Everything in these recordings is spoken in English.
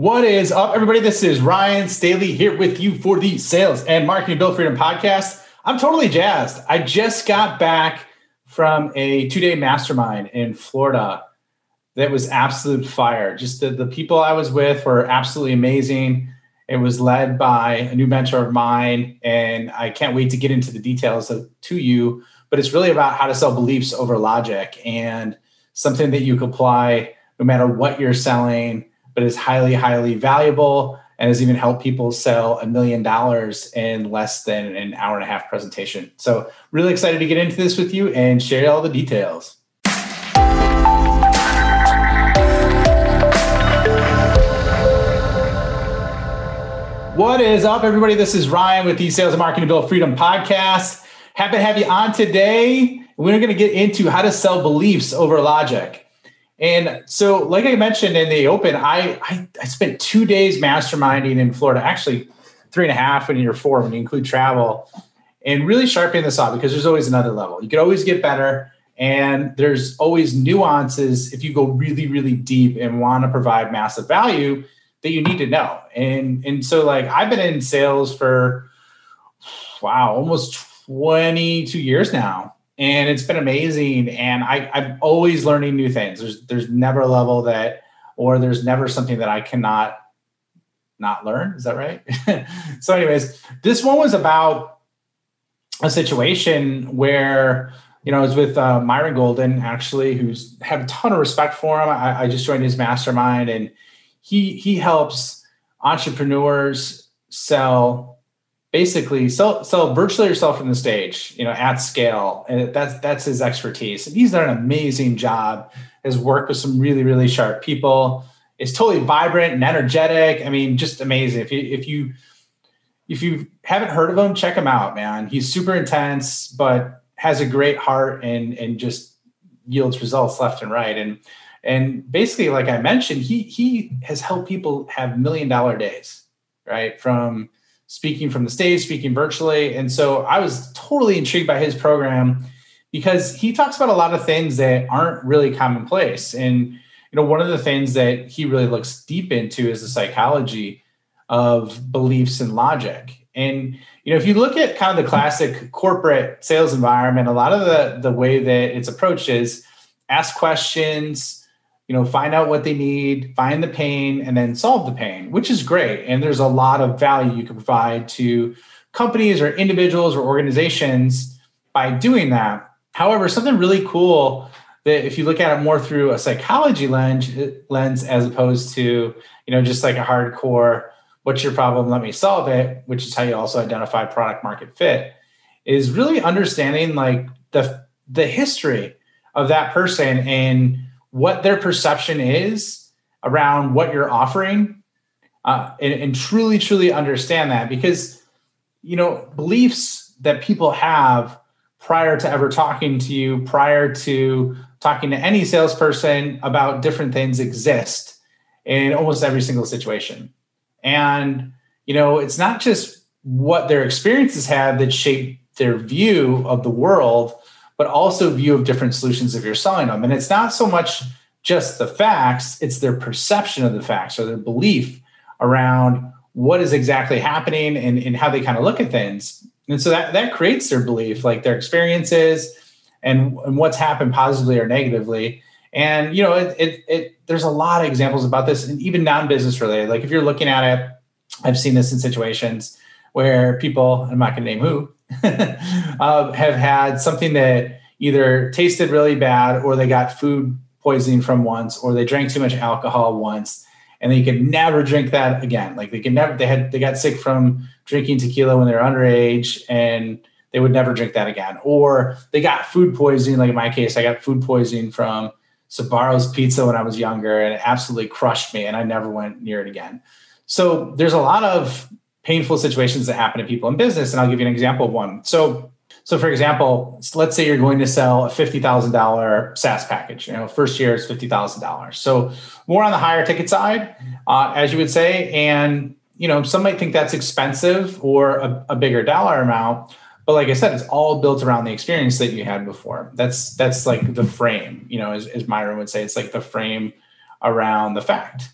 What is up, everybody? This is Ryan Staley here with you for the Sales and Marketing Build Freedom podcast. I'm totally jazzed. I just got back from a two day mastermind in Florida that was absolute fire. Just the, the people I was with were absolutely amazing. It was led by a new mentor of mine, and I can't wait to get into the details of, to you. But it's really about how to sell beliefs over logic and something that you can apply no matter what you're selling but is highly, highly valuable and has even helped people sell a million dollars in less than an hour and a half presentation. So, really excited to get into this with you and share all the details. What is up, everybody? This is Ryan with the Sales and Marketing Build Freedom podcast. Happy to have you on today. We're going to get into how to sell beliefs over logic. And so, like I mentioned in the open, I, I, I spent two days masterminding in Florida, actually three and a half when you're four when you include travel, and really sharpening this up because there's always another level. You could always get better, and there's always nuances if you go really, really deep and want to provide massive value that you need to know. And and so, like I've been in sales for wow, almost 22 years now and it's been amazing. And I, I'm always learning new things. There's there's never a level that, or there's never something that I cannot not learn. Is that right? so, anyways, this one was about a situation where you know I was with uh, Myron Golden, actually, who's have a ton of respect for him. I, I just joined his mastermind, and he he helps entrepreneurs sell basically sell sell virtually yourself from the stage, you know, at scale. And that's that's his expertise. And he's done an amazing job. Has worked with some really, really sharp people. Is totally vibrant and energetic. I mean, just amazing. If you if you if you haven't heard of him, check him out, man. He's super intense, but has a great heart and and just yields results left and right. And and basically, like I mentioned, he he has helped people have million dollar days, right? From speaking from the stage, speaking virtually. And so I was totally intrigued by his program because he talks about a lot of things that aren't really commonplace. And you know, one of the things that he really looks deep into is the psychology of beliefs and logic. And you know, if you look at kind of the classic corporate sales environment, a lot of the the way that it's approached is ask questions, you know find out what they need find the pain and then solve the pain which is great. And there's a lot of value you can provide to companies or individuals or organizations by doing that. However something really cool that if you look at it more through a psychology lens lens as opposed to you know just like a hardcore what's your problem? Let me solve it which is how you also identify product market fit is really understanding like the the history of that person and what their perception is around what you're offering uh, and, and truly truly understand that because you know beliefs that people have prior to ever talking to you prior to talking to any salesperson about different things exist in almost every single situation. And you know it's not just what their experiences have that shape their view of the world but also view of different solutions if you're selling them. And it's not so much just the facts, it's their perception of the facts or their belief around what is exactly happening and, and how they kind of look at things. And so that, that creates their belief, like their experiences and, and what's happened positively or negatively. And you know, it, it, it there's a lot of examples about this, and even non-business related. Like if you're looking at it, I've seen this in situations where people, I'm not going to name who, uh, have had something that either tasted really bad or they got food poisoning from once or they drank too much alcohol once and they could never drink that again. Like they could never, they had, they got sick from drinking tequila when they were underage and they would never drink that again. Or they got food poisoning. Like in my case, I got food poisoning from Sbarro's pizza when I was younger and it absolutely crushed me and I never went near it again. So there's a lot of painful situations that happen to people in business. And I'll give you an example of one. So, so for example, let's say you're going to sell a $50,000 SaaS package, you know, first year is $50,000. So more on the higher ticket side, uh, as you would say. And, you know, some might think that's expensive or a, a bigger dollar amount. But like I said, it's all built around the experience that you had before. That's, that's like the frame, you know, as, as Myron would say, it's like the frame around the fact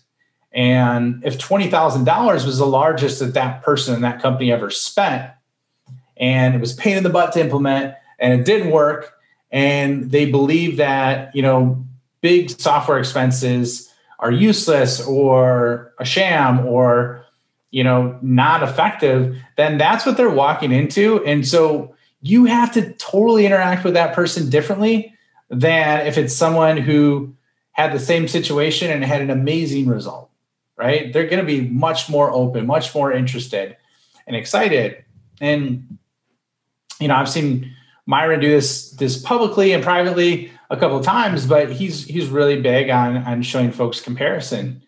And if $20,000 was the largest that that person in that company ever spent, and it was pain in the butt to implement and it didn't work, and they believe that, you know, big software expenses are useless or a sham or, you know, not effective, then that's what they're walking into. And so you have to totally interact with that person differently than if it's someone who had the same situation and had an amazing result right? They're going to be much more open, much more interested and excited. And you know, I've seen Myron do this this publicly and privately a couple of times, but he's he's really big on on showing folks comparison,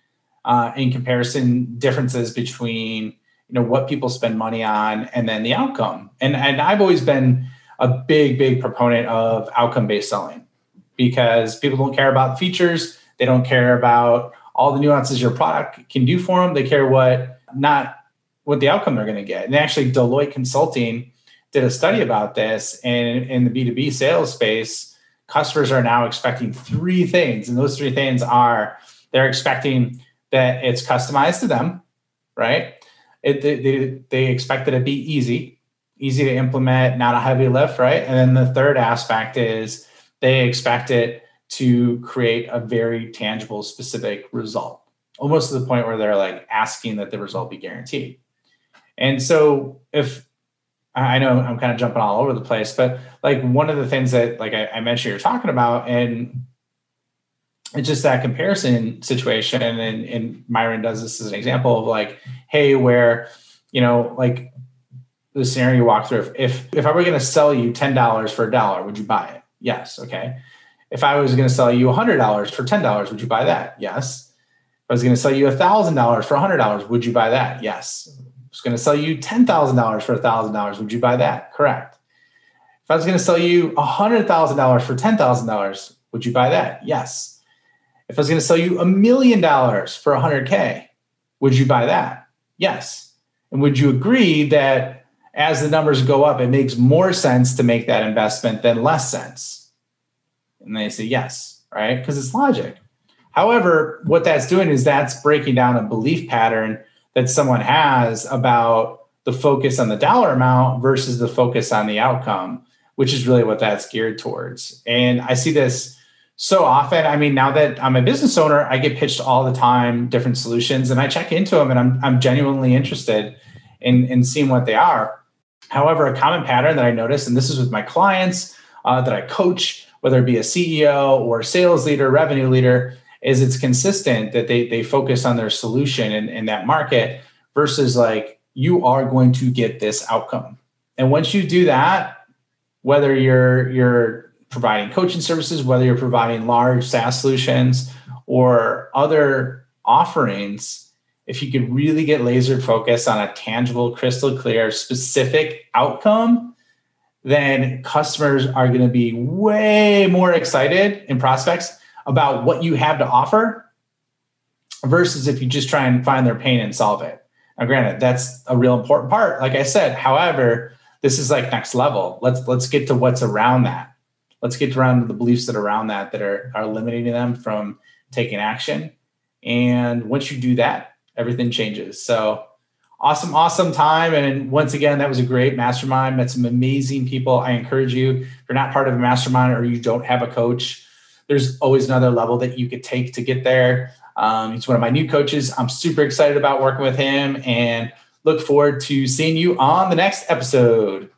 uh, in comparison differences between you know what people spend money on and then the outcome. And and I've always been a big big proponent of outcome based selling because people don't care about features, they don't care about all the nuances your product can do for them. They care what not what the outcome they're going to get. And actually, Deloitte Consulting did a study about this, and in the B two B sales space, customers are now expecting three things, and those three things are they're expecting that it's customized to them, right? It, they, they, they expect that it be easy, easy to implement, not a heavy lift, right? And then the third aspect is they expect it to create a very tangible, specific result, almost to the point where they're like asking that the result be guaranteed. And so, if I know I'm kind of jumping all over the place, but like one of the things that, like I, I mentioned, you're talking about, and it's just that comparison situation. And, and Myron does this as an example of like, hey, where, you know, like the scenario you walk through, if, if I were going to sell you $10 for a dollar, would you buy it? Yes. Okay. If I was going to sell you $100 for $10, would you buy that? Yes. If I was going to sell you $1,000 for $100, would you buy that? Yes. If I was going to sell you $10,000 for $1,000, would you buy that? Correct. If I was going to sell you $100,000 for $10,000, would you buy that? Yes. If I was going to sell you a million dollars for 100K, would you buy that? Yes. And would you agree that as the numbers go up, it makes more sense to make that investment than less sense? And they say yes, right? Because it's logic. However, what that's doing is that's breaking down a belief pattern that someone has about the focus on the dollar amount versus the focus on the outcome, which is really what that's geared towards. And I see this so often. I mean, now that I'm a business owner, I get pitched all the time different solutions and I check into them and I'm, I'm genuinely interested in, in seeing what they are. However, a common pattern that I notice, and this is with my clients uh, that I coach, whether it be a CEO or sales leader, revenue leader, is it's consistent that they they focus on their solution in, in that market versus like you are going to get this outcome. And once you do that, whether you're you're providing coaching services, whether you're providing large SaaS solutions or other offerings, if you could really get laser focused on a tangible, crystal clear, specific outcome, then customers are going to be way more excited in prospects about what you have to offer versus if you just try and find their pain and solve it. Now, granted, that's a real important part. Like I said, however, this is like next level. Let's let's get to what's around that. Let's get around the beliefs that are around that that are are limiting them from taking action. And once you do that, everything changes. So awesome, awesome time. And once again, that was a great mastermind. Met some amazing people. I encourage you, if you're not part of a mastermind or you don't have a coach, there's always another level that you could take to get there. Um, he's one of my new coaches. I'm super excited about working with him and look forward to seeing you on the next episode.